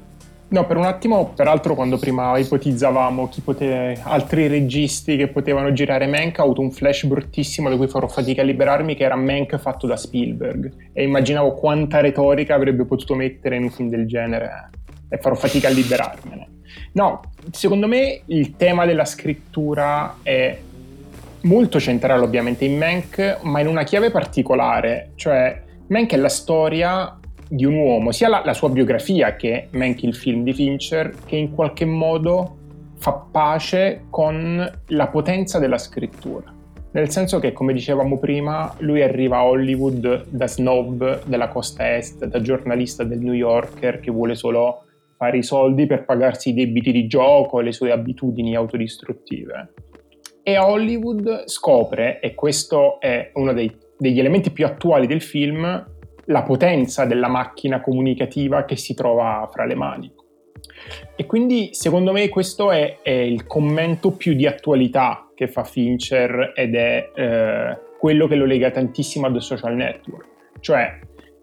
No, per un attimo, peraltro, quando prima ipotizzavamo pote... altri registi che potevano girare Mank, ho avuto un flash bruttissimo da cui farò fatica a liberarmi, che era Mank fatto da Spielberg. E immaginavo quanta retorica avrebbe potuto mettere in un film del genere e farò fatica a liberarmene. No, secondo me il tema della scrittura è molto centrale ovviamente in Mank, ma in una chiave particolare, cioè Mank è la storia di un uomo, sia la, la sua biografia che Mank il film di Fincher, che in qualche modo fa pace con la potenza della scrittura. Nel senso che, come dicevamo prima, lui arriva a Hollywood da snob della costa est, da giornalista del New Yorker che vuole solo fare i soldi per pagarsi i debiti di gioco e le sue abitudini autodistruttive. E a Hollywood scopre, e questo è uno dei, degli elementi più attuali del film, la potenza della macchina comunicativa che si trova fra le mani. E quindi secondo me questo è, è il commento più di attualità che fa Fincher ed è eh, quello che lo lega tantissimo a The Social Network. Cioè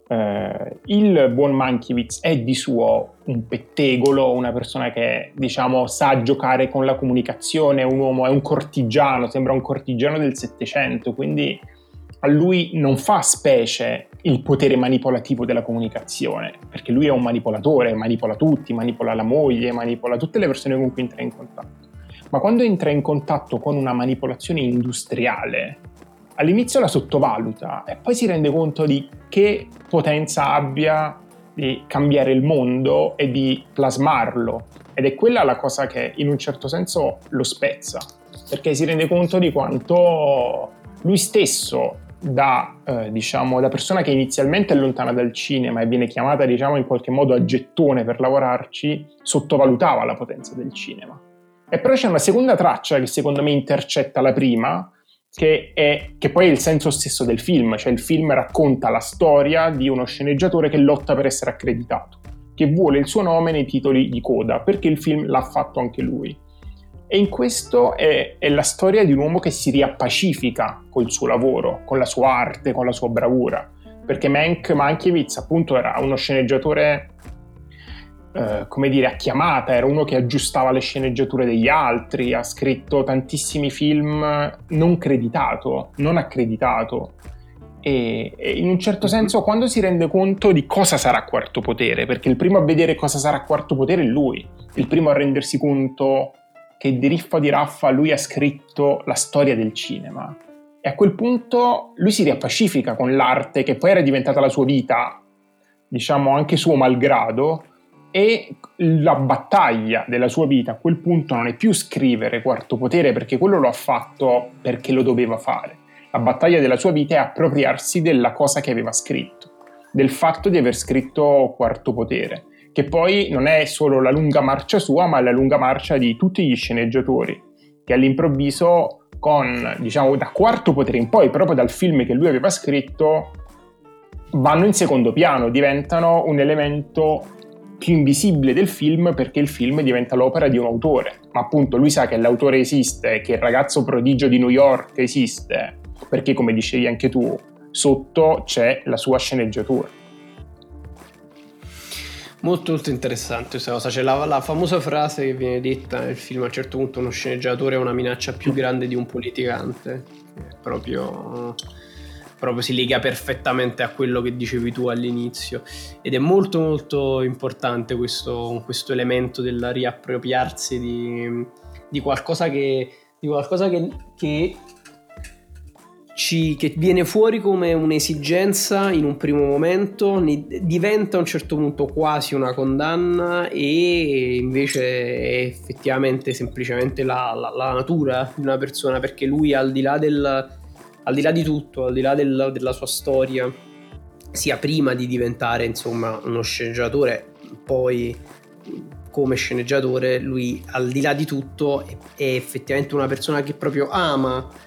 eh, il buon Mankiewicz è di suo un pettegolo, una persona che diciamo sa giocare con la comunicazione, è un uomo, è un cortigiano, sembra un cortigiano del Settecento, quindi a lui non fa specie il potere manipolativo della comunicazione, perché lui è un manipolatore, manipola tutti, manipola la moglie, manipola tutte le persone con cui entra in contatto. Ma quando entra in contatto con una manipolazione industriale, all'inizio la sottovaluta e poi si rende conto di che potenza abbia di cambiare il mondo e di plasmarlo. Ed è quella la cosa che in un certo senso lo spezza, perché si rende conto di quanto lui stesso da, eh, diciamo, da persona che inizialmente è lontana dal cinema e viene chiamata diciamo, in qualche modo a gettone per lavorarci, sottovalutava la potenza del cinema. E però c'è una seconda traccia che secondo me intercetta la prima, che, è, che poi è il senso stesso del film, cioè il film racconta la storia di uno sceneggiatore che lotta per essere accreditato, che vuole il suo nome nei titoli di coda, perché il film l'ha fatto anche lui. E in questo è, è, la storia di un uomo che si riappacifica col suo lavoro, con la sua arte, con la sua bravura. Perché Mank Mankiewicz appunto era uno sceneggiatore, eh, come dire, a chiamata, era uno che aggiustava le sceneggiature degli altri, ha scritto tantissimi film non creditato, non accreditato. E, e in un certo senso quando si rende conto di cosa sarà Quarto Potere, perché il primo a vedere cosa sarà Quarto Potere è lui, il primo a rendersi conto che di Riffa di Raffa lui ha scritto la storia del cinema. E a quel punto lui si riappacifica con l'arte che poi era diventata la sua vita, diciamo anche suo malgrado, e la battaglia della sua vita a quel punto non è più scrivere Quarto Potere perché quello lo ha fatto perché lo doveva fare. la battaglia della sua vita è appropriarsi della cosa che aveva scritto, del fatto di aver scritto Quarto Potere, che poi non è solo la lunga marcia sua, ma la lunga marcia di tutti gli sceneggiatori, che all'improvviso con, diciamo, da Quarto Potere in poi, proprio dal film che lui aveva scritto, vanno in secondo piano, diventano un elemento più invisibile del film perché il film diventa l'opera di un autore. Ma appunto lui sa che l'autore esiste, che il ragazzo prodigio di New York esiste, perché come dicevi anche tu, sotto c'è la sua sceneggiatura. Molto molto interessante questa cosa, c'è la, la, famosa frase che viene detta nel film a un certo punto uno sceneggiatore è una minaccia più grande di un politicante, proprio proprio si lega perfettamente a quello che dicevi tu all'inizio. Ed è molto molto importante questo, questo elemento del riappropriarsi di, di qualcosa che, di qualcosa che, che ci, che viene fuori come un'esigenza in un primo momento, diventa a un certo punto quasi una condanna e invece è effettivamente semplicemente la, la, la natura di una persona perché lui al di là del, al di là di tutto, al di là del, della sua storia, sia prima di diventare insomma uno sceneggiatore, poi come sceneggiatore, lui al di là di tutto è, è effettivamente una persona che proprio ama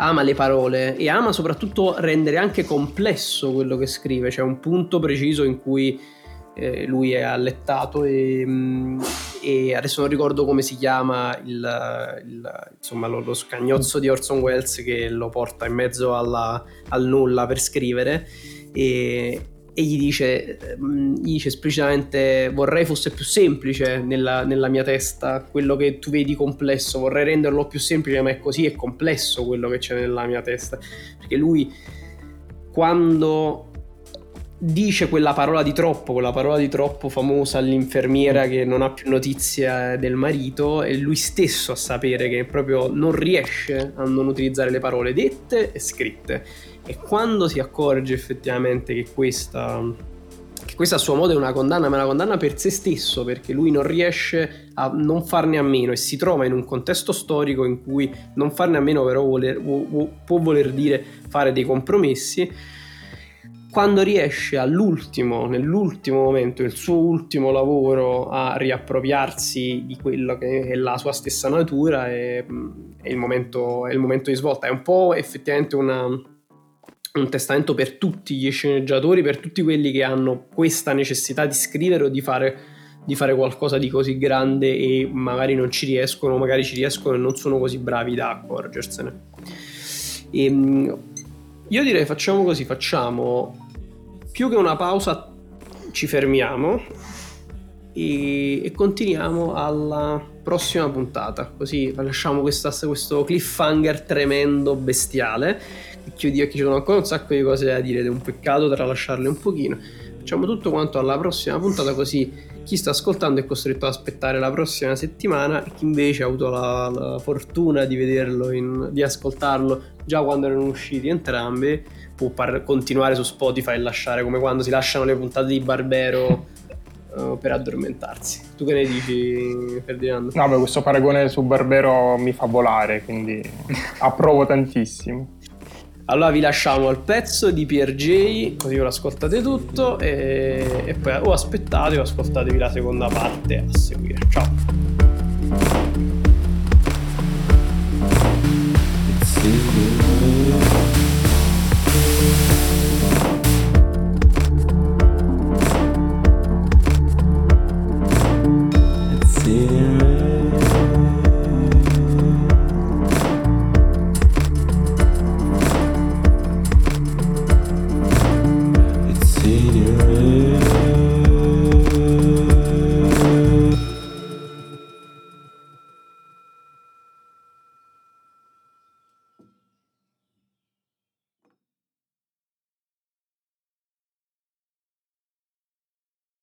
ama le parole e ama soprattutto rendere anche complesso quello che scrive. C'è un punto preciso in cui eh, lui è allettato e, mm, e, adesso non ricordo come si chiama il, il, insomma, lo, lo, scagnozzo di Orson Welles che lo porta in mezzo alla, al nulla per scrivere e, e gli, dice, mm, gli dice esplicitamente vorrei fosse più semplice nella, nella, mia testa quello che tu vedi complesso vorrei renderlo più semplice ma è così è complesso quello che c'è nella mia testa perché lui quando dice quella parola di troppo, quella parola di troppo famosa all'infermiera che non ha più notizia del marito e lui stesso a sapere che proprio non riesce a non utilizzare le parole dette e scritte. E quando si accorge effettivamente che questa, che questa a suo modo è una condanna, ma è una condanna per se stesso, perché lui non riesce a non farne a meno e si trova in un contesto storico in cui non farne a meno però voler, può voler dire fare dei compromessi, quando riesce all'ultimo, nell'ultimo momento, il suo ultimo lavoro a riappropriarsi di quello che è la sua stessa natura, è, è, il, momento, è il, momento, di svolta. È un po' effettivamente una, un testamento per tutti gli sceneggiatori, per tutti quelli che hanno questa necessità di scrivere o di fare, di fare qualcosa di così grande e magari non ci riescono, magari ci riescono e non sono così bravi da accorgersene. E, ehm, io direi facciamo così, facciamo più che una pausa ci fermiamo e, e continuiamo alla prossima puntata, così lasciamo questa, questo cliffhanger tremendo, bestiale, chiudi occhi, ci sono ancora un sacco di cose da dire ed è un peccato tralasciarle un pochino. Facciamo tutto quanto alla prossima puntata così chi sta ascoltando è costretto ad aspettare la prossima settimana e chi invece ha avuto la, la fortuna di vederlo, in, di ascoltarlo già quando erano usciti entrambi, può par- continuare su Spotify e lasciare come quando si lasciano le puntate di Barbero uh, per addormentarsi. Tu che ne dici, Ferdinando? No, beh, questo paragone su Barbero mi fa volare, quindi approvo tantissimo. Allora vi lasciamo al pezzo di PRJ, così ve lo ascoltate tutto e, e poi o aspettate o ascoltatevi la seconda parte a seguire. Ciao.